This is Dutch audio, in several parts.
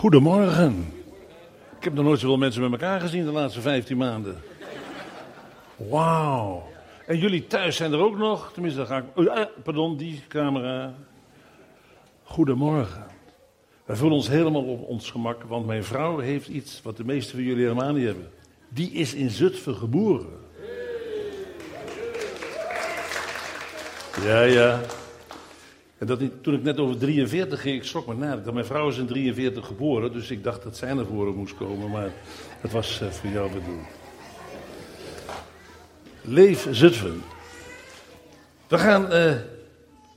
Goedemorgen. Ik heb nog nooit zoveel mensen met elkaar gezien de laatste 15 maanden. Wauw. En jullie thuis zijn er ook nog. Tenminste, dan ga ik. Ah, pardon, die camera. Goedemorgen. Wij voelen ons helemaal op ons gemak, want mijn vrouw heeft iets wat de meesten van jullie helemaal niet hebben. Die is in Zutphen geboren. Ja, ja. En dat, toen ik net over 43 ging, ik schrok me na. Dat mijn vrouw is in 43 geboren, dus ik dacht dat zij naar voren moest komen. Maar het was uh, voor jou bedoeld. Leef Zutphen. We gaan. Uh,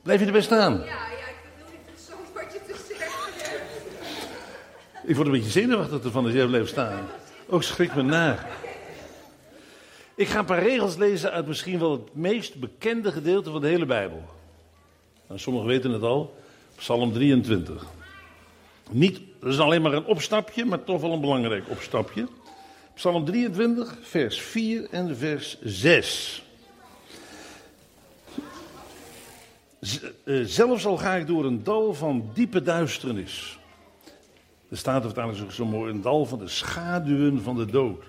blijf je erbij staan? Ja, ja, ik wil niet persoonlijk wat je te zeggen. Ik word een beetje zenuwachtig ervan als jij blijft staan. Ook schrik me na. Ik ga een paar regels lezen uit misschien wel het meest bekende gedeelte van de hele Bijbel. Nou, sommigen weten het al. Psalm 23. Niet, dat is alleen maar een opstapje, maar toch wel een belangrijk opstapje. Psalm 23, vers 4 en vers 6. Eh, zelfs al ga ik door een dal van diepe duisternis. Er staat er zo mooi: een dal van de schaduwen van de dood.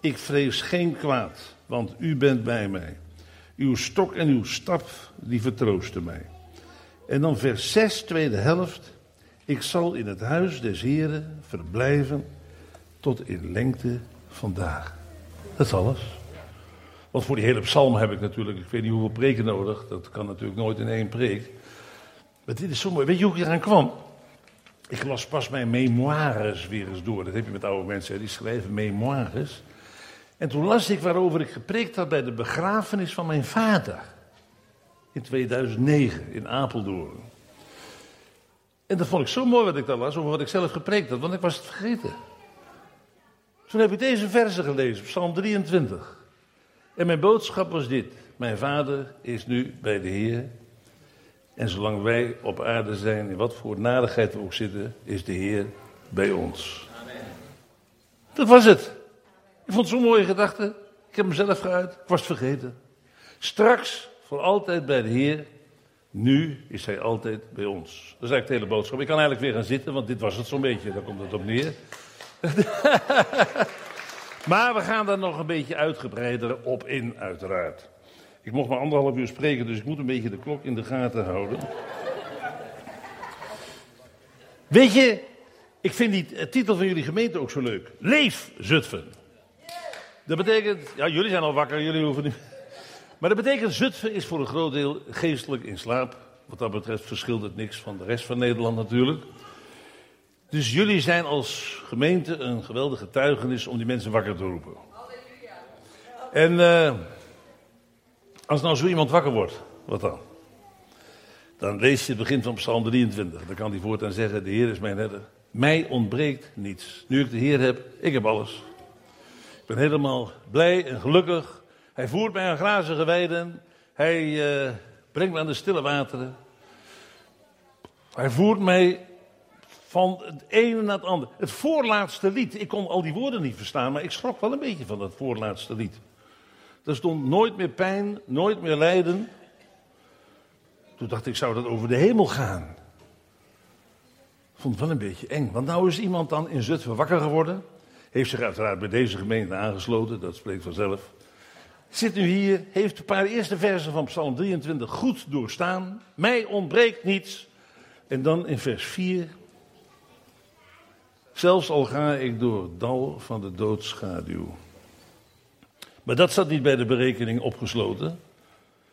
Ik vrees geen kwaad, want u bent bij mij. Uw stok en uw stap, die vertroosten mij. En dan vers 6, tweede helft. Ik zal in het huis des Heren verblijven tot in lengte vandaag. Dat is alles. Want voor die hele psalm heb ik natuurlijk, ik weet niet hoeveel preken nodig. Dat kan natuurlijk nooit in één preek. Maar dit is zo mooi. Weet je hoe ik eraan kwam? Ik las pas mijn memoires weer eens door. Dat heb je met oude mensen, die schrijven memoires. En toen las ik waarover ik gepreekt had bij de begrafenis van mijn vader. In 2009 in Apeldoorn. En dat vond ik zo mooi wat ik daar las, over wat ik zelf gepreekt had, want ik was het vergeten. Toen heb ik deze verse gelezen, Psalm 23. En mijn boodschap was dit: Mijn vader is nu bij de Heer. En zolang wij op aarde zijn, in wat voor nadigheid we ook zitten, is de Heer bij ons. Amen. Dat was het. Ik vond het zo'n mooie gedachte. Ik heb hem zelf geuit. Ik was het vergeten. Straks voor altijd bij de Heer. Nu is hij altijd bij ons. Dat is eigenlijk de hele boodschap. Ik kan eigenlijk weer gaan zitten, want dit was het zo'n beetje. Daar komt het op neer. maar we gaan daar nog een beetje uitgebreider op in, uiteraard. Ik mocht maar anderhalf uur spreken, dus ik moet een beetje de klok in de gaten houden. Weet je, ik vind die titel van jullie gemeente ook zo leuk. Leef Zutphen. Dat betekent, ja, jullie zijn al wakker, jullie hoeven niet. Maar dat betekent, Zutphen is voor een groot deel geestelijk in slaap. Wat dat betreft verschilt het niks van de rest van Nederland natuurlijk. Dus jullie zijn als gemeente een geweldige getuigenis om die mensen wakker te roepen. En uh, als nou zo iemand wakker wordt, wat dan? Dan lees je het begin van Psalm 23. Dan kan hij voortaan zeggen: De Heer is mijn redder. Mij ontbreekt niets. Nu ik de Heer heb, ik heb alles. Ik ben helemaal blij en gelukkig. Hij voert mij aan grazige weiden. Hij uh, brengt me aan de stille wateren. Hij voert mij van het ene naar het andere. Het voorlaatste lied. Ik kon al die woorden niet verstaan, maar ik schrok wel een beetje van dat voorlaatste lied. Er stond nooit meer pijn, nooit meer lijden. Toen dacht ik, zou dat over de hemel gaan? Ik vond het wel een beetje eng. Want nou is iemand dan in Zutphen wakker geworden. Heeft zich uiteraard bij deze gemeente aangesloten, dat spreekt vanzelf. Zit nu hier, heeft een paar eerste versen van Psalm 23 goed doorstaan. Mij ontbreekt niets. En dan in vers 4. Zelfs al ga ik door het dal van de doodschaduw. Maar dat zat niet bij de berekening opgesloten.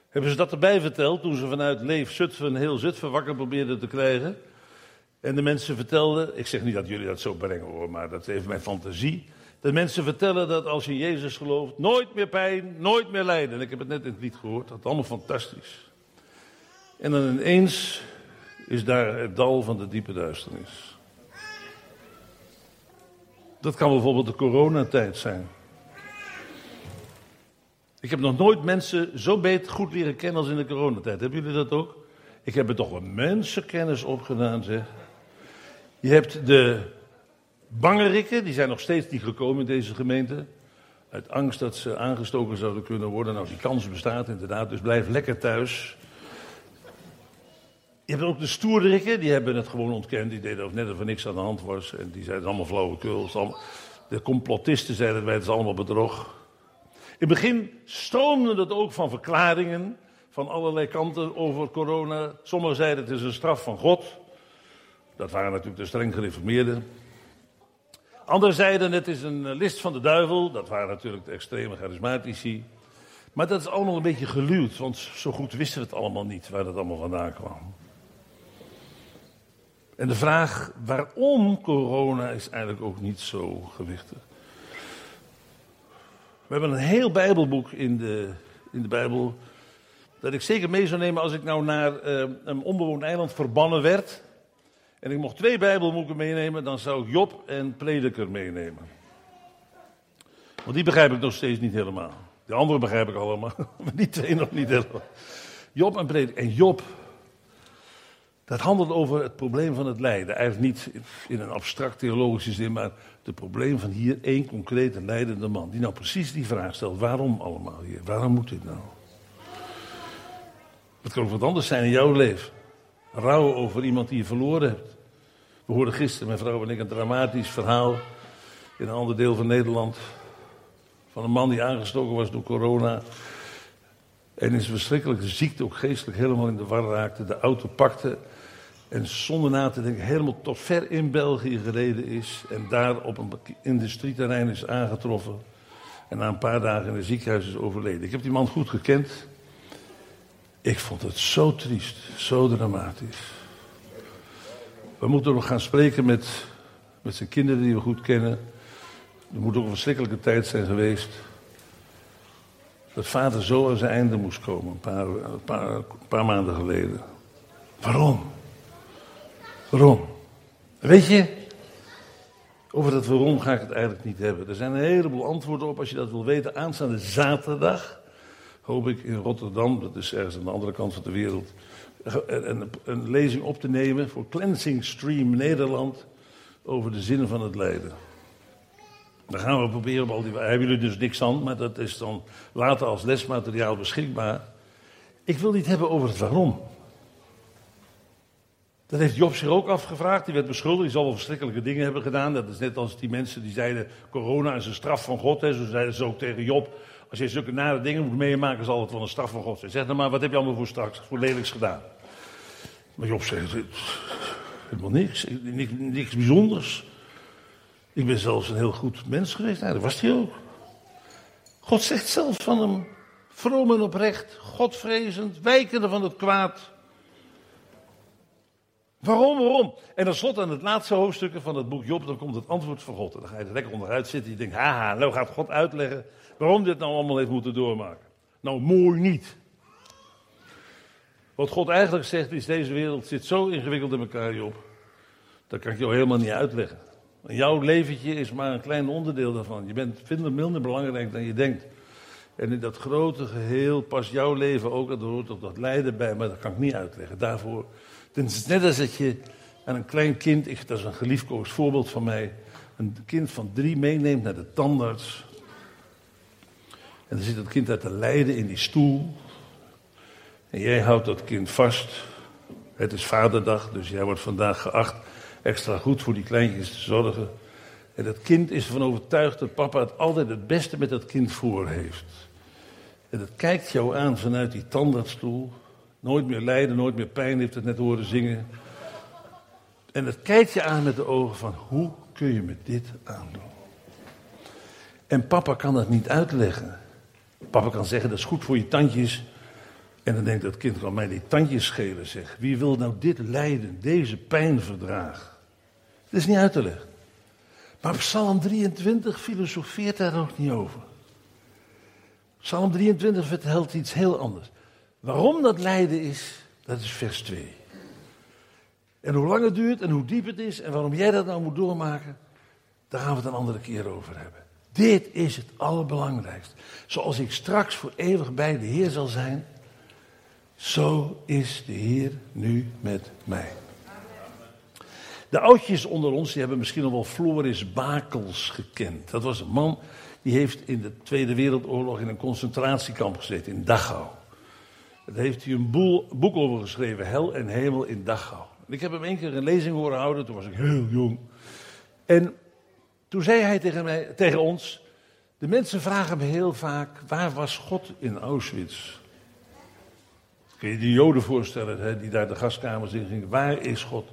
Hebben ze dat erbij verteld toen ze vanuit Leef Zutphen heel Zutphen wakker probeerden te krijgen? En de mensen vertelden, ik zeg niet dat jullie dat zo brengen hoor, maar dat even mijn fantasie. De mensen vertellen dat als je in Jezus gelooft, nooit meer pijn, nooit meer lijden. En ik heb het net in het lied gehoord, dat is allemaal fantastisch. En dan ineens is daar het dal van de diepe duisternis. Dat kan bijvoorbeeld de coronatijd zijn. Ik heb nog nooit mensen zo beter goed leren kennen als in de coronatijd. Hebben jullie dat ook? Ik heb er toch wel mensenkennis opgedaan, zeg. Je hebt de bangerikken, die zijn nog steeds niet gekomen in deze gemeente. Uit angst dat ze aangestoken zouden kunnen worden. Nou, die kans bestaat inderdaad, dus blijf lekker thuis. Je hebt ook de stoerderikken, die hebben het gewoon ontkend. Die deden ook net of er niks aan de hand was. En die zeiden allemaal flauwekul. Allemaal... De complotisten zeiden wij, het allemaal bedrog. In het begin stroomde het ook van verklaringen van allerlei kanten over corona. Sommigen zeiden het is een straf van God. Dat waren natuurlijk de streng gereformeerden. Anderen zeiden het is een list van de duivel. Dat waren natuurlijk de extreme charismatici. Maar dat is allemaal een beetje geluwd, want zo goed wisten we het allemaal niet waar dat allemaal vandaan kwam. En de vraag waarom corona is eigenlijk ook niet zo gewichtig. We hebben een heel Bijbelboek in de, in de Bijbel. Dat ik zeker mee zou nemen als ik nou naar uh, een onbewoond eiland verbannen werd. En ik mocht twee Bijbelboeken meenemen, dan zou ik Job en Prediker meenemen. Want die begrijp ik nog steeds niet helemaal. De andere begrijp ik allemaal, maar die twee nog niet helemaal. Job en Prediker. En Job, dat handelt over het probleem van het lijden. Eigenlijk niet in een abstract theologische zin, maar het probleem van hier één concrete leidende man. Die nou precies die vraag stelt: waarom allemaal hier? Waarom moet dit nou? Het kan ook wat anders zijn in jouw leven. Rouw over iemand die je verloren hebt. We hoorden gisteren, mijn vrouw en ik, een dramatisch verhaal in een ander deel van Nederland. Van een man die aangestoken was door corona. En in zijn verschrikkelijke ziekte ook geestelijk helemaal in de war raakte. De auto pakte en zonder na te denken helemaal tot ver in België gereden is. En daar op een industrieterrein is aangetroffen. En na een paar dagen in het ziekenhuis is overleden. Ik heb die man goed gekend. Ik vond het zo triest, zo dramatisch. We moeten nog gaan spreken met, met zijn kinderen die we goed kennen. Er moet ook een verschrikkelijke tijd zijn geweest. Dat vader zo aan zijn einde moest komen, een paar, een paar, een paar maanden geleden. Waarom? Waarom? Weet je, over dat waarom ga ik het eigenlijk niet hebben. Er zijn een heleboel antwoorden op als je dat wil weten. Aanstaande zaterdag hoop ik in Rotterdam, dat is ergens aan de andere kant van de wereld, een, een lezing op te nemen voor Cleansing Stream Nederland over de zinnen van het lijden. Dan gaan we proberen op al die. Hebben jullie dus niks aan, maar dat is dan later als lesmateriaal beschikbaar. Ik wil niet hebben over het waarom. Dat heeft Job zich ook afgevraagd. Die werd beschuldigd. Die zal wel verschrikkelijke dingen hebben gedaan. Dat is net als die mensen die zeiden: corona is een straf van God. Hè. Zo zeiden ze ook tegen Job. Als je zulke nare dingen moet meemaken, zal het wel een straf van God zijn. Zeg dan maar, wat heb je allemaal voor straks, voor lelijks gedaan? Maar Job zegt: helemaal niks. Niks, niks bijzonders. Ik ben zelfs een heel goed mens geweest. Nou, dat was hij ook. God zegt zelfs van hem: vroom en oprecht, godvrezend, wijkende van het kwaad. Waarom, waarom? En dan slot aan het laatste hoofdstuk van het boek Job, dan komt het antwoord van God. En dan ga je er lekker onderuit zitten. Je denkt, haha, nou gaat God uitleggen waarom dit nou allemaal heeft moeten doormaken. Nou, mooi niet. Wat God eigenlijk zegt is, deze wereld zit zo ingewikkeld in elkaar, Job. Dat kan ik jou helemaal niet uitleggen. En jouw leventje is maar een klein onderdeel daarvan. Je bent veel minder belangrijk dan je denkt. En in dat grote geheel past jouw leven ook, er hoort ook dat lijden bij, maar dat kan ik niet uitleggen. Daarvoor het is net als dat je aan een klein kind, ik, dat is een geliefkoosd voorbeeld van mij, een kind van drie meeneemt naar de tandarts. En dan zit dat kind uit te lijden in die stoel. En jij houdt dat kind vast. Het is vaderdag, dus jij wordt vandaag geacht extra goed voor die kleintjes te zorgen. En dat kind is ervan overtuigd dat papa het altijd het beste met dat kind voor heeft. En dat kijkt jou aan vanuit die tandartsstoel. Nooit meer lijden, nooit meer pijn, heeft het net horen zingen. En het kijkt je aan met de ogen van, hoe kun je me dit aandoen? En papa kan dat niet uitleggen. Papa kan zeggen, dat is goed voor je tandjes. En dan denkt dat kind, kan mij die tandjes schelen, zeg. Wie wil nou dit lijden, deze pijn verdragen? Dat is niet uit te leggen. Maar Psalm 23 filosofeert daar ook niet over. Psalm 23 vertelt iets heel anders. Waarom dat lijden is, dat is vers 2. En hoe lang het duurt en hoe diep het is en waarom jij dat nou moet doormaken, daar gaan we het een andere keer over hebben. Dit is het allerbelangrijkste. Zoals ik straks voor eeuwig bij de Heer zal zijn, zo is de Heer nu met mij. De oudjes onder ons die hebben misschien nog wel Floris Bakels gekend. Dat was een man die heeft in de Tweede Wereldoorlog in een concentratiekamp gezeten in Dachau. Daar heeft hij een boel, boek over geschreven, Hel en Hemel in Dachau. Ik heb hem één keer een lezing horen houden, toen was ik heel jong. En toen zei hij tegen, mij, tegen ons, de mensen vragen me heel vaak, waar was God in Auschwitz? Kun je die joden voorstellen, hè, die daar de gaskamers in gingen, waar is God?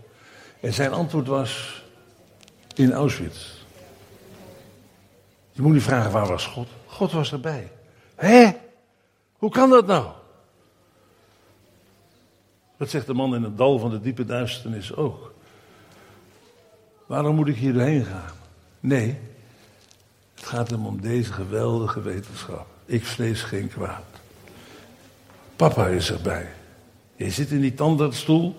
En zijn antwoord was, in Auschwitz. Je moet niet vragen, waar was God? God was erbij. Hé? Hoe kan dat nou? Dat zegt de man in het dal van de diepe duisternis ook. Waarom moet ik hier doorheen gaan? Nee, het gaat hem om deze geweldige wetenschap. Ik vrees geen kwaad. Papa is erbij. Je zit in die tandartsstoel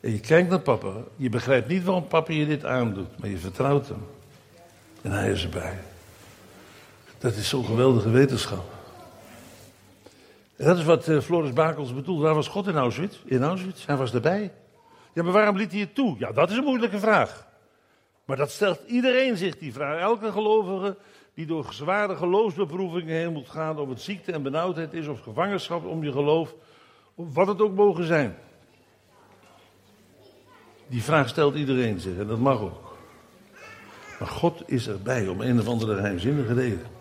en je kijkt naar papa. Je begrijpt niet waarom papa je dit aandoet, maar je vertrouwt hem. En hij is erbij. Dat is zo'n geweldige wetenschap. Dat is wat uh, Floris Bakels bedoelt. Waar was God in Auschwitz? In Auschwitz, hij was erbij. Ja, maar waarom liet hij het toe? Ja, dat is een moeilijke vraag. Maar dat stelt iedereen zich die vraag. Elke gelovige die door zware geloofsbeproevingen heen moet gaan, of het ziekte en benauwdheid is, of gevangenschap om je geloof, of wat het ook mogen zijn. Die vraag stelt iedereen zich en dat mag ook. Maar God is erbij om een of andere geheimzinnige reden.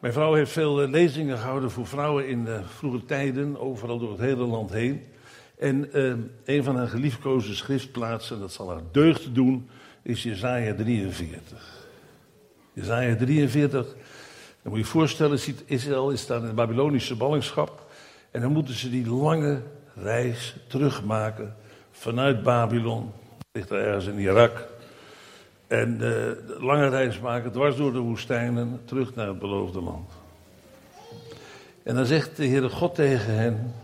Mijn vrouw heeft veel eh, lezingen gehouden voor vrouwen in de vroege tijden, overal door het hele land heen. En eh, een van haar geliefkozen schriftplaatsen, dat zal haar deugd doen, is Jezaja 43. Jezaja 43, dan moet je je voorstellen, Israël is daar in de Babylonische ballingschap. En dan moeten ze die lange reis terugmaken vanuit Babylon, ligt er ergens in Irak. En uh, lange reis maken, dwars door de woestijnen, terug naar het beloofde land. En dan zegt de Heere God tegen hen,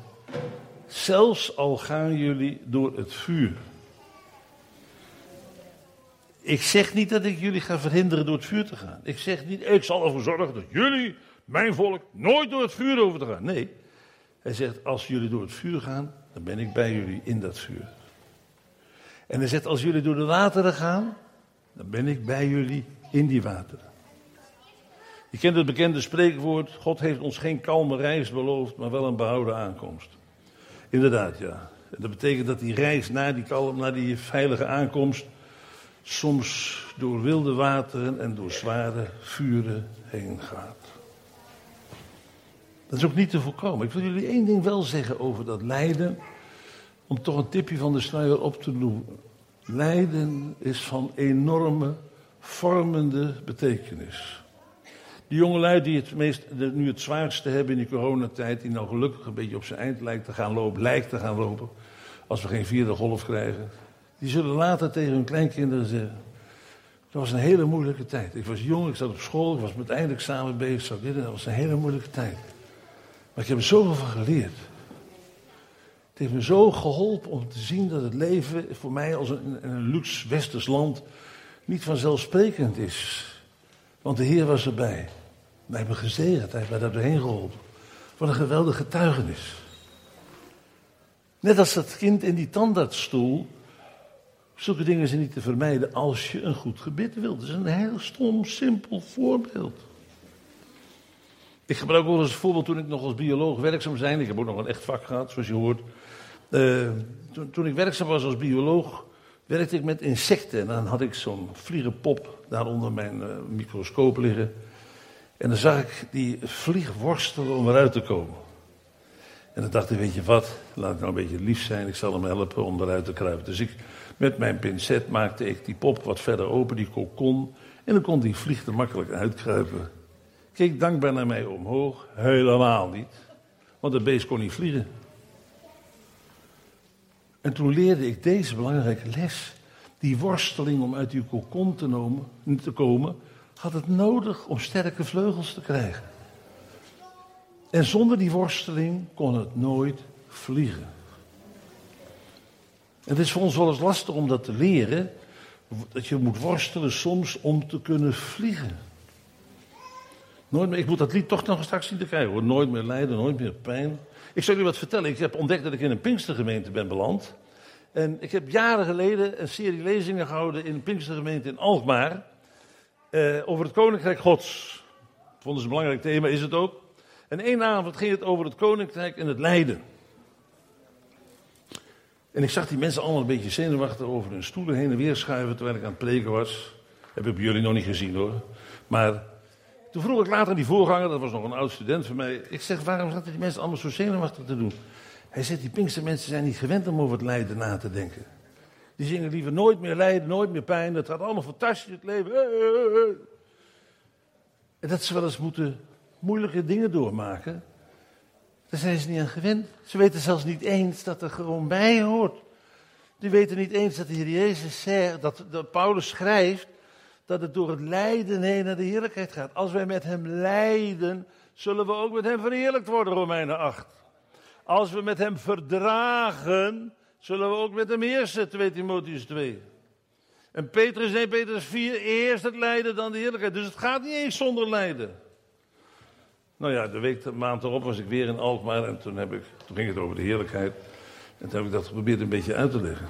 zelfs al gaan jullie door het vuur. Ik zeg niet dat ik jullie ga verhinderen door het vuur te gaan. Ik zeg niet, ik zal ervoor zorgen dat jullie, mijn volk, nooit door het vuur over te gaan. Nee, hij zegt, als jullie door het vuur gaan, dan ben ik bij jullie in dat vuur. En hij zegt, als jullie door de wateren gaan, dan ben ik bij jullie in die wateren. Je kent het bekende spreekwoord: God heeft ons geen kalme reis beloofd, maar wel een behouden aankomst. Inderdaad, ja. Dat betekent dat die reis naar die, kalm, naar die veilige aankomst soms door wilde wateren en door zware vuren heen gaat. Dat is ook niet te voorkomen. Ik wil jullie één ding wel zeggen over dat lijden, om toch een tipje van de sluier op te doen. Lijden is van enorme vormende betekenis. Die jongelui die het meest, nu het zwaarste hebben in die coronatijd, die nou gelukkig een beetje op zijn eind lijkt te gaan lopen, lijkt te gaan lopen, als we geen vierde golf krijgen, die zullen later tegen hun kleinkinderen zeggen. Dat was een hele moeilijke tijd. Ik was jong, ik zat op school, ik was met eindexamen bezig, dat was een hele moeilijke tijd. Maar ik heb er zoveel van geleerd. Heeft me zo geholpen om te zien dat het leven voor mij als een, een luxe westers land niet vanzelfsprekend is. Want de Heer was erbij. Wij hebben gezegend, hij heeft mij daar doorheen geholpen. Wat een geweldige getuigenis. Net als dat kind in die tandartsstoel. Zulke dingen zijn niet te vermijden als je een goed gebit wilt. Het is een heel stom, simpel voorbeeld. Ik gebruik ook als voorbeeld toen ik nog als bioloog werkzaam zijn. Ik heb ook nog een echt vak gehad, zoals je hoort. Uh, toen, ik werkzaam was als bioloog, werkte ik met insecten. En dan had ik zo'n vliegenpop daar onder mijn uh, microscoop liggen. En dan zag ik die vlieg worstelen om eruit te komen. En dan dacht ik, weet je wat, laat ik nou een beetje lief zijn, ik zal hem helpen om eruit te kruipen. Dus ik, met mijn pincet maakte ik die pop wat verder open, die kokon. En dan kon die vlieg er makkelijk uitkruipen. Keek dankbaar naar mij omhoog, helemaal niet. Want de beest kon niet vliegen. En toen leerde ik deze belangrijke les. Die worsteling om uit die kokon te, te komen, had het nodig om sterke vleugels te krijgen. En zonder die worsteling kon het nooit vliegen. En het is voor ons wel eens lastig om dat te leren. Dat je moet worstelen soms om te kunnen vliegen. Nooit meer, ik moet dat lied toch nog straks zien te krijgen hoor. Nooit meer lijden, nooit meer pijn. Ik zal u wat vertellen. Ik heb ontdekt dat ik in een Pinkstergemeente ben beland. En ik heb jaren geleden een serie lezingen gehouden in een Pinkstergemeente in Alkmaar. Eh, over het Koninkrijk Gods. Vonden ze een belangrijk thema, is het ook. En één avond ging het over het koninkrijk en het lijden. En ik zag die mensen allemaal een beetje zenuwachtig over hun stoelen heen en weer schuiven terwijl ik aan het preken was. Heb ik bij jullie nog niet gezien hoor. Maar toen vroeg ik later aan die voorganger, dat was nog een oud student van mij. Ik zeg, waarom zaten die mensen allemaal zo zenuwachtig te doen? Hij zegt, die Pinkster mensen zijn niet gewend om over het lijden na te denken. Die zingen liever nooit meer lijden, nooit meer pijn. Dat gaat allemaal fantastisch, het leven. En dat ze wel eens moeten moeilijke dingen doormaken. Daar zijn ze niet aan gewend. Ze weten zelfs niet eens dat er gewoon bij hoort. Die weten niet eens dat de Jezus zegt, dat, dat Paulus schrijft, dat het door het lijden heen naar de heerlijkheid gaat. Als wij met hem lijden, zullen we ook met hem verheerlijkt worden, Romeinen 8. Als we met hem verdragen, zullen we ook met hem heersen, 2 Timotheus 2. En Petrus 1, Petrus 4, eerst het lijden, dan de heerlijkheid. Dus het gaat niet eens zonder lijden. Nou ja, de week, de maand erop was ik weer in Alkmaar en toen, heb ik, toen ging het over de heerlijkheid. En toen heb ik dat geprobeerd een beetje uit te leggen.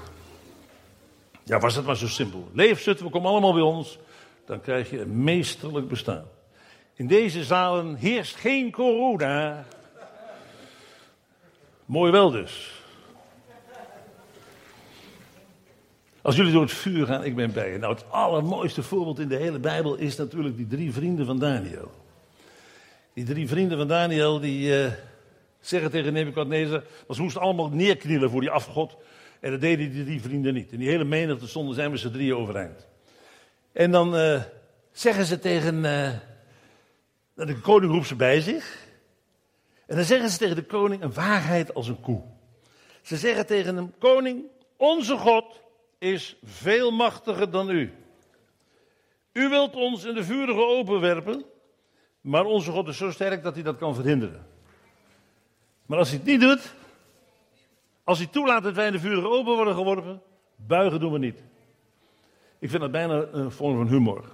Ja, was het maar zo simpel. Leef we komen allemaal bij ons. Dan krijg je een meesterlijk bestaan. In deze zalen heerst geen corona. Mooi wel dus. Als jullie door het vuur gaan, ik ben bij je. Nou, het allermooiste voorbeeld in de hele Bijbel is natuurlijk die drie vrienden van Daniel. Die drie vrienden van Daniel, die uh, zeggen tegen Nebuchadnezzar, want ze moesten allemaal neerknielen voor die afgod. En dat deden die drie vrienden niet. En die hele menigte stonden zijn met z'n drieën overeind. En dan uh, zeggen ze tegen, uh, de koning roept ze bij zich. En dan zeggen ze tegen de koning een waarheid als een koe. Ze zeggen tegen hem, koning, onze God is veel machtiger dan u. U wilt ons in de vurige open werpen, maar onze God is zo sterk dat hij dat kan verhinderen. Maar als hij het niet doet, als hij toelaat dat wij in de vurige open worden geworpen, buigen doen we niet. Ik vind dat bijna een vorm van humor.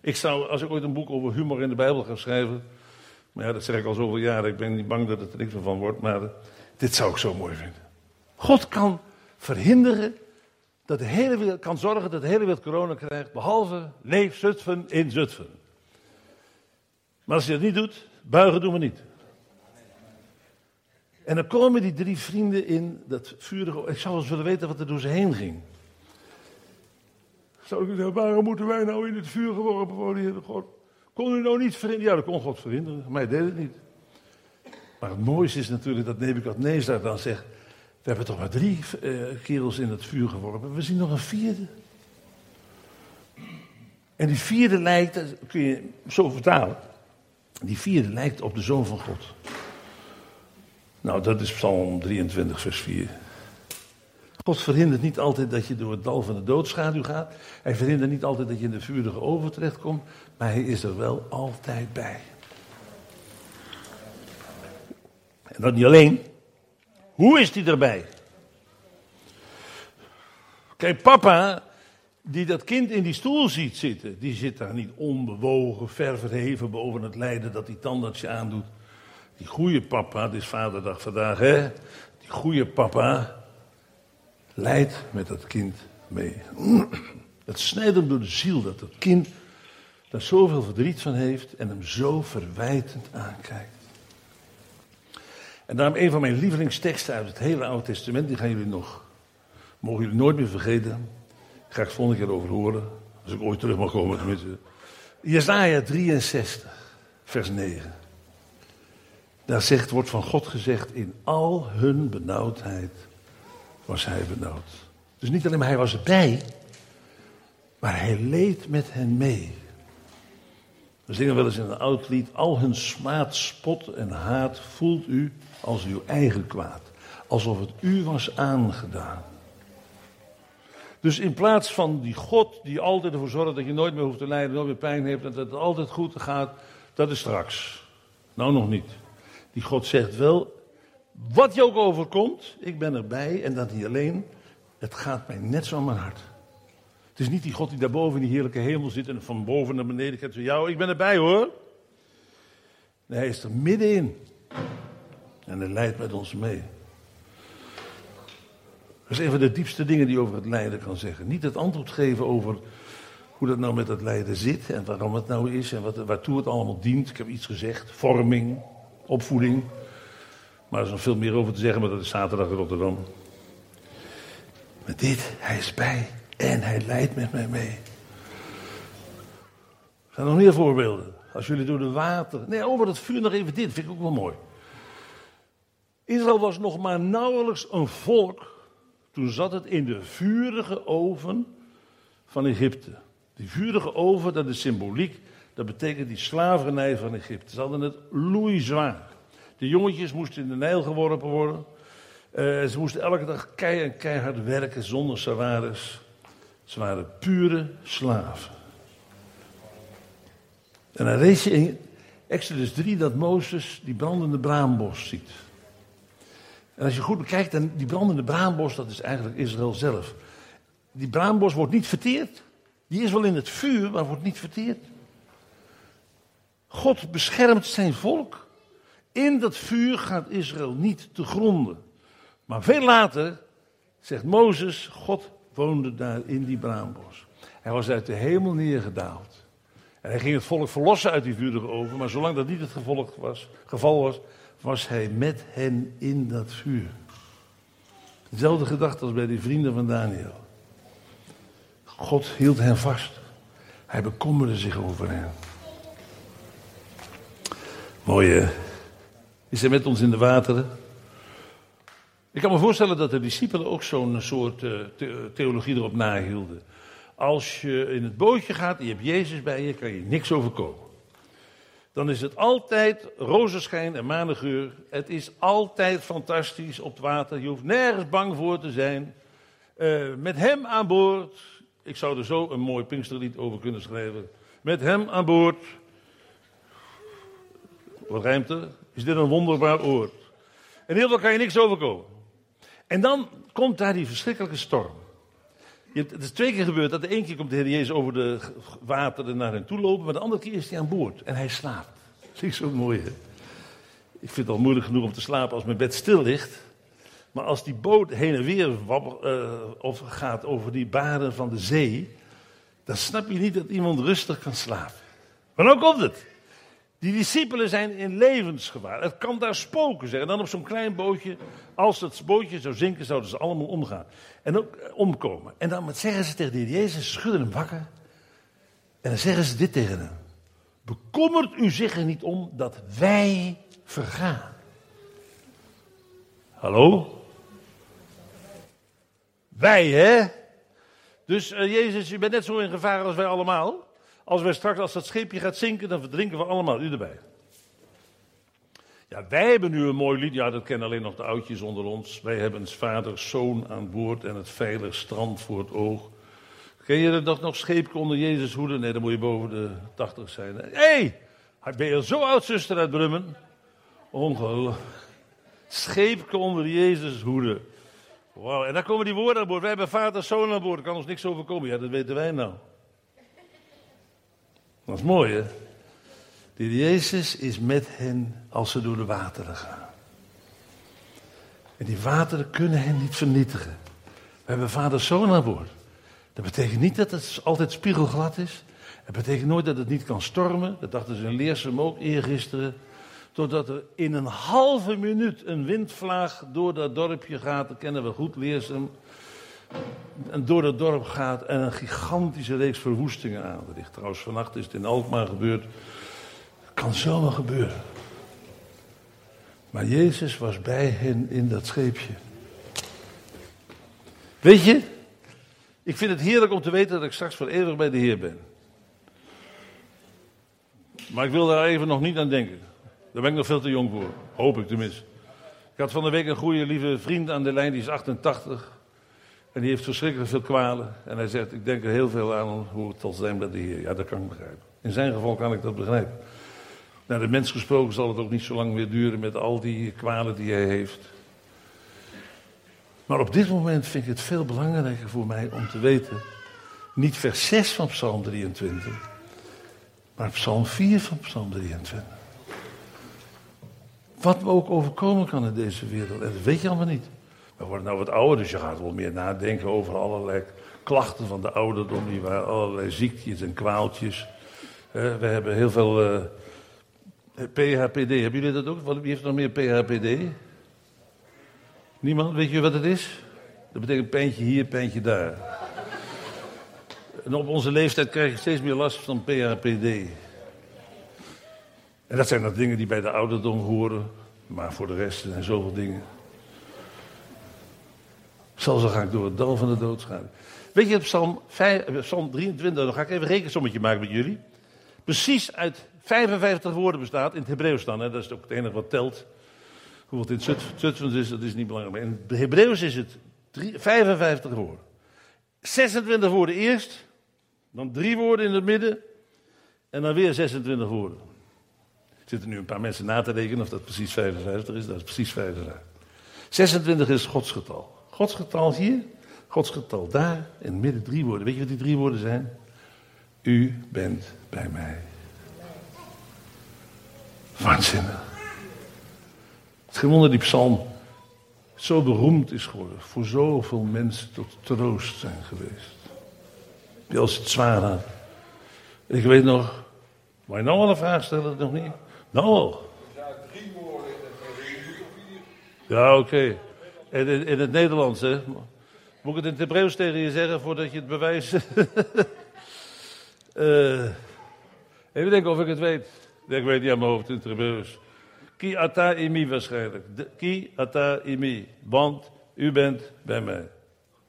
Ik zou, als ik ooit een boek over humor in de Bijbel ga schrijven, maar ja, dat zeg ik al zoveel jaren, ik ben niet bang dat het er niks van wordt, maar dit zou ik zo mooi vinden. God kan verhinderen dat de hele wereld, kan zorgen dat de hele wereld corona krijgt, behalve leef Zutphen in Zutphen. Maar als hij dat niet doet, buigen doen we niet. En dan komen die drie vrienden in dat vurige. Ik zou eens willen weten wat er door ze heen ging. Zou ik zeggen, waarom moeten wij nou in het vuur geworpen worden, Heer God? Kon u nou niet verhinderen? Ja, dat kon God verhinderen, maar deed het niet. Maar het mooiste is natuurlijk dat Nebukadnezar dan zegt... We hebben toch maar drie uh, kerels in het vuur geworpen. We zien nog een vierde. En die vierde lijkt, kun je zo vertalen. Die vierde lijkt op de zoon van God. Nou, dat is Psalm 23, vers 4. God verhindert niet altijd dat je door het dal van de doodschaduw gaat. Hij verhindert niet altijd dat je in de vurige oven terechtkomt. Maar hij is er wel altijd bij. En dat niet alleen. Hoe is hij erbij? Kijk, papa, die dat kind in die stoel ziet zitten, die zit daar niet onbewogen, ver verheven boven het lijden dat die tandartsje aandoet. Die goede papa, het is vaderdag vandaag, hè? Die goede papa leidt met dat kind mee. Het snijdt hem door de ziel dat dat kind daar zoveel verdriet van heeft en hem zo verwijtend aankijkt. En daarom een van mijn lievelingsteksten uit het hele Oude Testament, die gaan jullie nog, mogen jullie nooit meer vergeten. Daar ga ik volgende keer over horen, als ik ooit terug mag komen tenminste. Jezaja 63, vers 9. Daar zegt, wordt van God gezegd, in al hun benauwdheid was hij benauwd. Dus niet alleen maar hij was erbij, maar hij leed met hen mee. We zingen wel eens in een oud lied, al hun smaad, spot en haat voelt u als uw eigen kwaad. Alsof het u was aangedaan. Dus in plaats van die God die altijd ervoor zorgt dat je nooit meer hoeft te lijden, nooit meer pijn hebt en dat het altijd goed gaat, dat is straks. Nou nog niet. Die God zegt wel, wat je ook overkomt, ik ben erbij en dat niet alleen, het gaat mij net zo aan mijn hart. Het is niet die God die daarboven in die heerlijke hemel zit en van boven naar beneden gaat zo, jou, ik ben erbij hoor. Nee, hij is er middenin. En hij leidt met ons mee. Dat is een van de diepste dingen die over het lijden kan zeggen. Niet het antwoord geven over hoe dat nou met het lijden zit en waarom het nou is en wat, waartoe het allemaal dient. Ik heb iets gezegd, vorming, opvoeding. Maar er is nog veel meer over te zeggen, maar dat is zaterdag in Rotterdam. Maar dit, hij is bij en hij leidt met mij mee. Er zijn nog meer voorbeelden. Als jullie door de water. Nee, over het vuur nog even dit, vind ik ook wel mooi. Israël was nog maar nauwelijks een volk. Toen zat het in de vurige oven van Egypte. Die vurige oven, dat is symboliek. Dat betekent die slavernij van Egypte. Ze hadden het loeizwaar. De jongetjes moesten in de Nijl geworpen worden. Uh, ze moesten elke dag keihard, keihard werken zonder salaris. Ze waren pure slaven. En dan lees je in Exodus 3 dat Mozes die brandende braambos ziet. En als je goed bekijkt, dan die brandende braambos, dat is eigenlijk Israël zelf. Die braambos wordt niet verteerd. Die is wel in het vuur, maar wordt niet verteerd. God beschermt zijn volk. In dat vuur gaat Israël niet te gronden. Maar veel later zegt Mozes, God woonde daar in die braambos. Hij was uit de hemel neergedaald. En hij ging het volk verlossen uit die vurige oven, maar zolang dat niet het gevolg was, geval was, was hij met hen in dat vuur. Dezelfde gedachte als bij die vrienden van Daniel. God hield hen vast. Hij bekommerde zich over hen. Mooi Is hij met ons in de wateren? Ik kan me voorstellen dat de discipelen ook zo'n soort uh, theologie erop nahielden. Als je in het bootje gaat en je hebt Jezus bij je, kan je niks overkomen. Dan is het altijd rozenschijn en manengeur. Het is altijd fantastisch op het water. Je hoeft nergens bang voor te zijn. Uh, met hem aan boord. Ik zou er zo een mooi Pinksterlied over kunnen schrijven. Met hem aan boord. Wat? Is dit een wonderbaar oord? En heel veel kan je niks overkomen. En dan komt daar die verschrikkelijke storm. het is twee keer gebeurd dat de ene keer komt de Heer Jezus over de wateren naar hen toe lopen, maar de andere keer is hij aan boord en hij slaapt. Dat is zo mooi, hè? Ik vind het al moeilijk genoeg om te slapen als mijn bed stil ligt. Maar als die boot heen en weer wabbel, uh, of gaat over die baren van de zee, dan snap je niet dat iemand rustig kan slapen. Maar dan komt het. Die discipelen zijn in levensgevaar. Het kan daar spoken zijn. En dan op zo'n klein bootje, als het bootje zou zinken, zouden ze allemaal omgaan. En ook eh, omkomen. En dan zeggen ze tegen heer Jezus, schudden hem wakker. En dan zeggen ze dit tegen hem. Bekommert u zich er niet om dat wij vergaan? Hallo? Wij, hè? Dus uh, Jezus, je bent net zo in gevaar als wij allemaal. Als wij straks, als dat scheepje gaat zinken, dan verdrinken we allemaal, u erbij. Ja, wij hebben nu een mooi lied, ja, dat kennen alleen nog de oudjes onder ons. Wij hebben vaders zoon aan boord en het veilig strand voor het oog. Ken je dat nog, scheepje onder Jezus hoede? Nee, dan moet je boven de tachtig zijn. Hé, hey, ben je zo oud, zuster uit Brummen? Ongelooflijk. Scheepje onder Jezus hoede. Wauw, en daar komen die woorden aan boord. Wij hebben vader, zoon aan boord, er kan ons niks overkomen. Ja, dat weten wij nou. Dat is mooi, hè? De Jezus is met hen als ze door de wateren gaan. En die wateren kunnen hen niet vernietigen. We hebben vader zoon aan boord. Dat betekent niet dat het altijd spiegelglad is. Het betekent nooit dat het niet kan stormen. Dat dachten ze in Leersum ook eergisteren. Totdat er in een halve minuut een windvlaag door dat dorpje gaat. Dat kennen we goed, Leersum door het dorp gaat en een gigantische reeks verwoestingen aanricht. Trouwens, vannacht is het in Alkmaar gebeurd. Het kan zomaar gebeuren. Maar Jezus was bij hen in dat scheepje. Weet je, ik vind het heerlijk om te weten dat ik straks voor eeuwig bij de Heer ben. Maar ik wil daar even nog niet aan denken. Daar ben ik nog veel te jong voor. Hoop ik tenminste. Ik had van de week een goede lieve vriend aan de lijn, die is 88. En die heeft verschrikkelijk veel kwalen. En hij zegt, ik denk er heel veel aan hoe het zal zijn bij de Heer. Ja, dat kan ik begrijpen. In zijn geval kan ik dat begrijpen. Naar de mens gesproken zal het ook niet zo lang meer duren met al die kwalen die hij heeft. Maar op dit moment vind ik het veel belangrijker voor mij om te weten, niet vers 6 van Psalm 23, maar Psalm 4 van Psalm 23. Wat me ook overkomen kan in deze wereld, en dat weet je allemaal niet. We worden nou wat ouder, dus je gaat wel meer nadenken over allerlei klachten van de ouderdom, die waren allerlei ziektes en kwaaltjes. we hebben heel veel, uh, PHPD, hebben jullie dat ook? Wie heeft nog meer PHPD? Niemand? Weet je wat het is? Dat betekent pijntje hier, pijntje daar. En op onze leeftijd krijg je steeds meer last van PHPD. En dat zijn dan dingen die bij de ouderdom horen. Maar voor de rest er zijn zoveel dingen. Zal zo ga ik door het dal van de doodschade. Weet je, Psalm, 5, eh, Psalm 23, dan ga ik even een rekensommetje maken met jullie. Precies uit 55 woorden bestaat, in het Hebreeuws dan, hè, dat is ook het enige wat telt. Hoeveel het in het Zut- Zutphens is, dat is niet belangrijk. In het Hebreeuws is het drie- 55 woorden. 26 woorden eerst, dan drie woorden in het midden en dan weer 26 woorden. Er zitten nu een paar mensen na te rekenen of dat precies 55 is, dat is precies 55. 26 is Gods getal. Gods getal hier, Gods getal daar, in het midden drie woorden. Weet je wat die drie woorden zijn? U bent bij mij. Waanzinnig. Het is geen wonder die psalm zo beroemd is geworden. Voor zoveel mensen tot troost zijn geweest. Die als het zwaar had. Ik weet nog. Mag je nou al een vraag stellen? Nog niet? Nou al. Ja, oké. In, in, het Nederlands, hè? Moet ik het in het Hebreeuws tegen je zeggen voordat je het bewijs. Eh, even denken of ik het weet. Ik weet niet aan mijn hoofd in het Hebreeuws. Ki ata imi waarschijnlijk. De- Ki ata imi. Want u bent bij mij.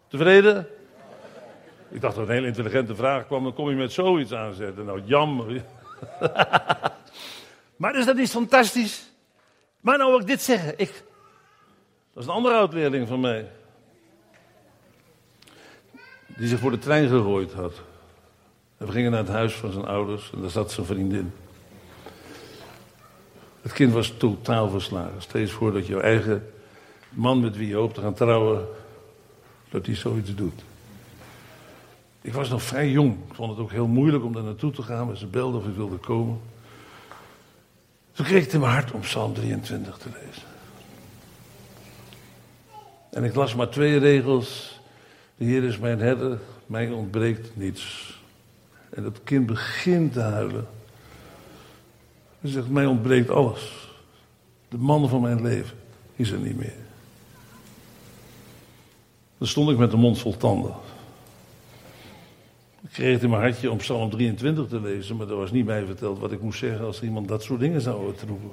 Tevreden? Ik dacht dat een hele intelligente vraag kwam. Dan kom je met zoiets aanzetten. Nou, jammer. maar is dat niet fantastisch? Maar nou wil ik dit zeggen. Ik, dat is een andere oud-leerling van mij. Die zich voor de trein gegooid had. En we gingen naar het huis van zijn ouders en daar zat zijn vriendin. Het kind was totaal verslagen. Stel je eens voor dat jouw eigen man met wie je hoopt te gaan trouwen, dat hij zoiets doet. Ik was nog vrij jong. Ik vond het ook heel moeilijk om daar naartoe te gaan, maar ze belde of ik wilde komen. Toen kreeg ik het in mijn hart om Psalm 23 te lezen. En ik las maar twee regels. De Heer is mijn herder, mij ontbreekt niets. En dat kind begint te huilen. Hij zegt, mij ontbreekt alles. De man van mijn leven is er niet meer. Dan stond ik met de mond vol tanden. Ik kreeg het in mijn hartje om Psalm 23 te lezen, maar er was niet mij verteld wat ik moest zeggen als iemand dat soort dingen zou uitroepen.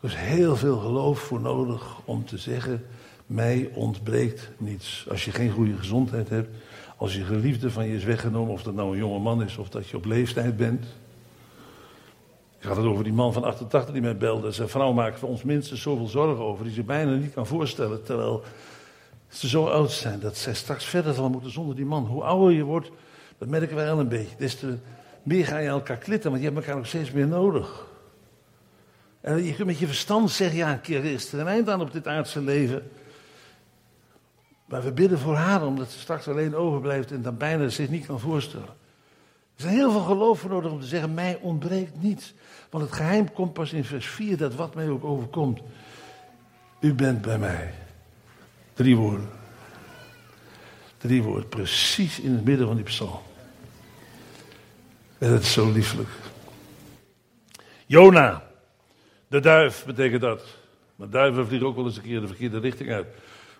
Er is heel veel geloof voor nodig om te zeggen, mij ontbreekt niets. Als je geen goede gezondheid hebt, als je geliefde van je is weggenomen, of dat nou een jonge man is of dat je op leeftijd bent. Ik had het over die man van 88 die mij belde. Zijn vrouw maakt voor ons minstens zoveel zorgen over, die ze bijna niet kan voorstellen. Terwijl ze zo oud zijn dat zij straks verder zal moeten zonder die man. Hoe ouder je wordt, dat merken wij wel een beetje. Des te meer ga je elkaar klitten, want je hebt elkaar nog steeds meer nodig. En je kunt met je verstand zeggen, ja, een keer is er een eind aan op dit aardse leven. Maar we bidden voor haar, omdat ze straks alleen overblijft en dan bijna zich niet kan voorstellen. Er is heel veel geloof voor nodig om te zeggen, mij ontbreekt niets. Want het geheim komt pas in vers 4, dat wat mij ook overkomt. U bent bij mij. Drie woorden. Drie woorden, precies in het midden van die psalm. En het is zo lieflijk. Jona, de duif betekent dat. Maar duiven vliegen ook wel eens een keer de verkeerde richting uit.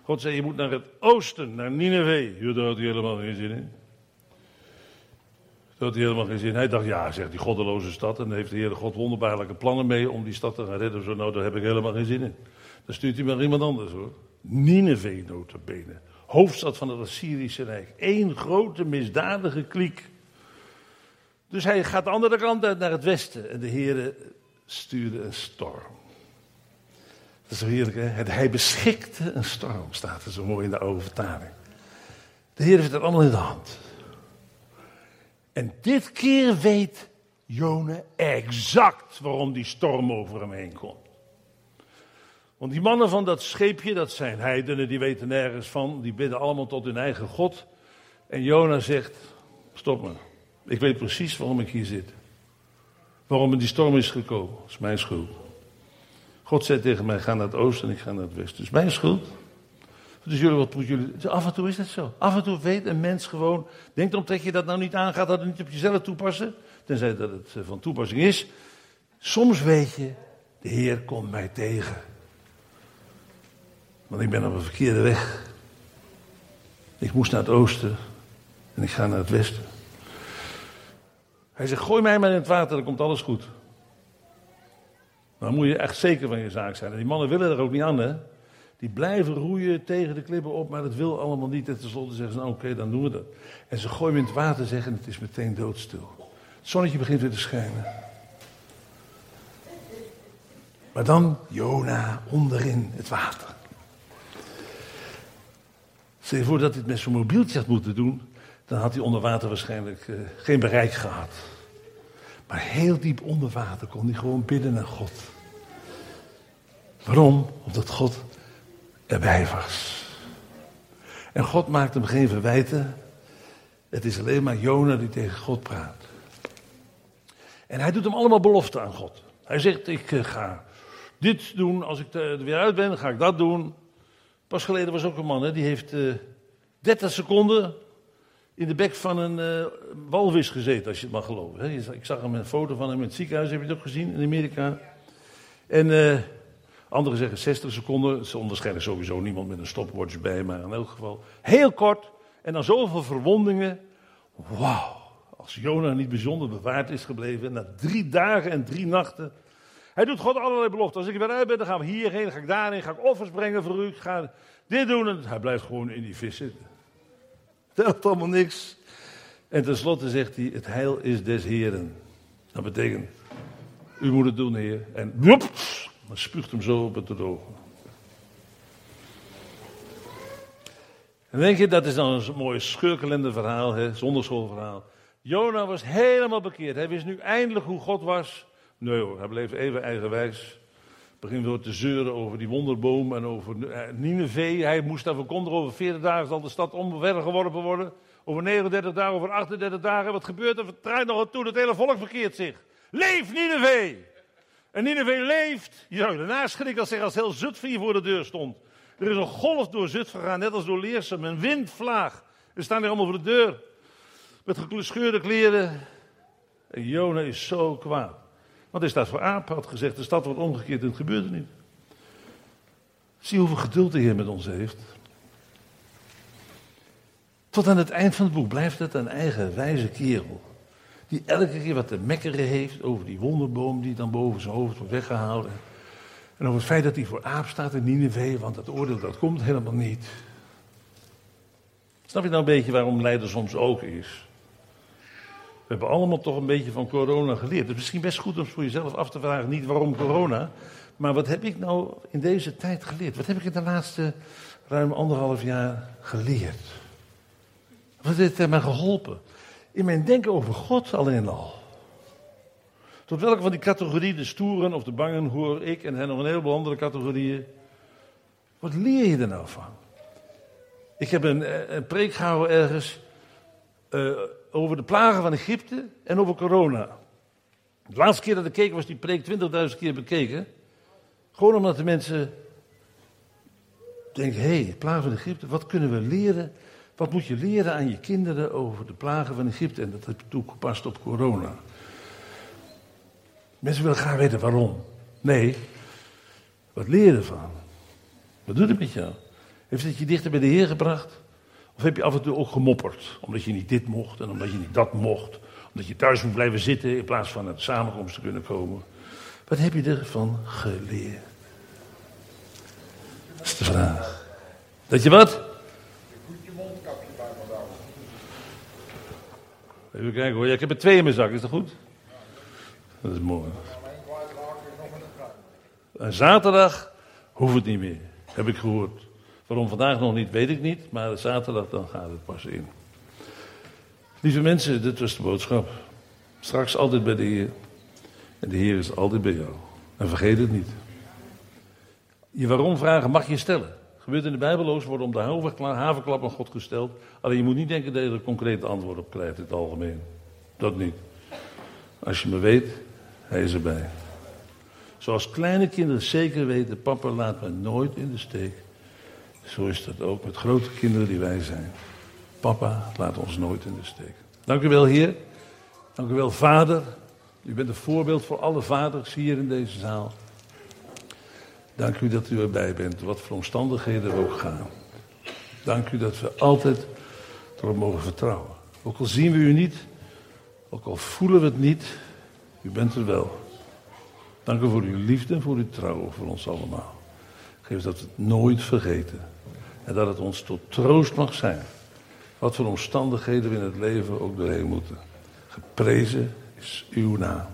God zei, je moet naar het oosten, naar Nineveh. Hier had hij helemaal geen zin in. Daar had hij helemaal geen zin in. Hij dacht, ja, zegt die goddeloze stad. En daar heeft de Heer God wonderbaarlijke plannen mee om die stad te gaan redden. Zo, nou, daar heb ik helemaal geen zin in. Dan stuurt hij maar iemand anders hoor. Nineveh notabene. Hoofdstad van het Assyrische Rijk. Eén grote misdadige kliek. Dus hij gaat de andere kant uit naar het westen. En de Heer stuurde een storm. Dat is zo heerlijk, hè? Hij beschikte een storm, staat er zo mooi in de oude vertaling. De Heer heeft het allemaal in de hand. En dit keer weet Jona exact waarom die storm over hem heen komt. Want die mannen van dat scheepje, dat zijn heidenen, die weten nergens van. Die bidden allemaal tot hun eigen God. En Jona zegt, stop maar. Ik weet precies waarom ik hier zit. Waarom er die storm is gekomen. Dat is mijn schuld. God zei tegen mij, ga naar het oosten en ik ga naar het westen. Dus mijn schuld. Dus jullie, wat moeten jullie... Dus af en toe is dat zo. Af en toe weet een mens gewoon... Denkt erom dat je dat nou niet aangaat, dat het niet op jezelf toepassen. Tenzij dat het eh, van toepassing is. Soms weet je, de Heer komt mij tegen. Want ik ben op een verkeerde weg. Ik moest naar het oosten en ik ga naar het westen. Hij zegt, gooi mij maar in het water, dan komt alles goed. Dan moet je echt zeker van je zaak zijn. En die mannen willen er ook niet aan, hè. Die blijven roeien tegen de klippen op, maar dat wil allemaal niet. En tenslotte zeggen ze, nou oké, dan doen we dat. En ze gooien in het water zeggen, het is meteen doodstil. Het zonnetje begint weer te schijnen. Maar dan Jona onderin het water. Stel je voor dat het met zo'n mobieltje had moeten doen, dan had hij onder water waarschijnlijk uh, geen bereik gehad. Maar heel diep onder water kon hij gewoon bidden naar God. Waarom? Omdat God erbij was. En God maakt hem geen verwijten. Het is alleen maar Jona die tegen God praat. En hij doet hem allemaal beloften aan God. Hij zegt, ik uh, ga dit doen, als ik er weer uit ben, ga ik dat doen. Pas geleden was ook een man, hè, die heeft uh, 30 seconden in de bek van een uh, walvis gezeten, als je het mag geloven. Ik zag hem een foto van hem in het ziekenhuis, heb je het ook gezien in Amerika? En uh, anderen zeggen 60 seconden. Ze onderscheiden sowieso niemand met een stopwatch bij, maar in elk geval heel kort. En dan zoveel verwondingen. Wauw, als Jona niet bijzonder bewaard is gebleven, na drie dagen en drie nachten. Hij doet God allerlei beloften. Als ik weer uit ben, dan gaan we hierheen, ga ik daarheen, ga ik offers brengen voor u, ga dit doen. En hij blijft gewoon in die vis zitten. Telt allemaal niks. En tenslotte zegt hij, het heil is des Heren. Dat betekent, u moet het doen, Heer. En woep, dan spuugt hem zo op het ogen. En denk je, dat is dan een mooi scheurkalender verhaal, hè, zonderschoolverhaal. Jona was helemaal bekeerd. Hij wist nu eindelijk hoe God was. Nee hoor, hij bleef even eigenwijs. Begint weer te zeuren over die wonderboom en over Nineveh. Hij moest daarvoor konden. Over 40 dagen zal de stad omvergeworpen worden. Over 39 dagen, over 38 dagen. Wat gebeurt er? Vertraait nog wat toe. Het hele volk verkeert zich. Leef Nineveh! En Nineveh leeft. Je zou daarna schrikken als, als heel Zutphen voor de deur stond. Er is een golf door Zutphen gegaan, net als door Leersum. Een windvlaag. Er staan hier allemaal voor de deur. Met gescheurde kleren. En Jona is zo kwaad. Want is dat voor aap? Had gezegd, de stad wordt omgekeerd en het gebeurde niet. Zie hoeveel geduld de Heer met ons heeft. Tot aan het eind van het boek blijft het een eigen wijze kerel. Die elke keer wat te mekkeren heeft over die wonderboom die dan boven zijn hoofd wordt weggehouden. En over het feit dat hij voor aap staat in Nineveh, want dat oordeel dat komt helemaal niet. Snap je nou een beetje waarom lijden soms ook is? We hebben allemaal toch een beetje van corona geleerd. Het is misschien best goed om voor jezelf af te vragen, niet waarom corona, maar wat heb ik nou in deze tijd geleerd? Wat heb ik in de laatste ruim anderhalf jaar geleerd? Wat heeft mij geholpen? In mijn denken over God alleen al. Tot welke van die categorieën, de stoeren of de bangen, hoor ik en hen nog een heleboel andere categorieën. Wat leer je er nou van? Ik heb een, een preek gehouden ergens. Uh, over de plagen van Egypte en over corona. De laatste keer dat ik keek was die preek 20.000 keer bekeken. Gewoon omdat de mensen denken, hé, hey, plagen van Egypte, wat kunnen we leren? Wat moet je leren aan je kinderen over de plagen van Egypte? En dat heb ik toegepast op corona. Mensen willen graag weten waarom. Nee, wat leer je ervan? Wat doet het met jou? Heeft het je dichter bij de Heer gebracht? Of heb je af en toe ook gemopperd? Omdat je niet dit mocht en omdat je niet dat mocht. Omdat je thuis moet blijven zitten in plaats van naar de samenkomst te kunnen komen. Wat heb je ervan geleerd? Dat is de vraag. Dat je wat? Goed je mondkapje bij me. Even kijken hoor. Ik heb er twee in mijn zak, is dat goed? Dat is mooi. Mijn kwijtraak is nog in de kruid. En zaterdag hoeft het niet meer, heb ik gehoord. Waarom vandaag nog niet, weet ik niet, maar zaterdag dan gaat het pas in. Lieve mensen, dit was de boodschap. Straks altijd bij de Heer. En de Heer is altijd bij jou. En vergeet het niet. Je waarom vragen mag je stellen. Gebeurt in de Bijbeloos worden om de havenklap aan God gesteld. Alleen je moet niet denken dat je er een concrete antwoord op krijgt in het algemeen. Dat niet. Als je me weet, hij is erbij. Zoals kleine kinderen zeker weten, papa laat me nooit in de steek. Zo is dat ook met grote kinderen die wij zijn. Papa laat ons nooit in de steek. Dank u wel, Heer. Dank u wel, Vader, U bent een voorbeeld voor alle vaders hier in deze zaal. Dank u dat u erbij bent, wat voor omstandigheden we ook gaan. Dank u dat we altijd erop mogen vertrouwen. Ook al zien we u niet, ook al voelen we het niet, u bent er wel. Dank u voor uw liefde en voor uw trouw voor ons allemaal. Geef dat we het nooit vergeten. En dat het ons tot troost mag zijn. Wat voor omstandigheden we in het leven ook doorheen moeten. Geprezen is uw naam.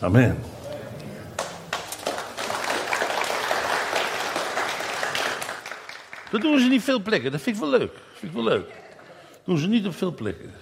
Amen. Dat doen ze niet veel plekken. Dat vind ik wel leuk. Dat vind ik wel leuk. Dat doen ze niet op veel plekken.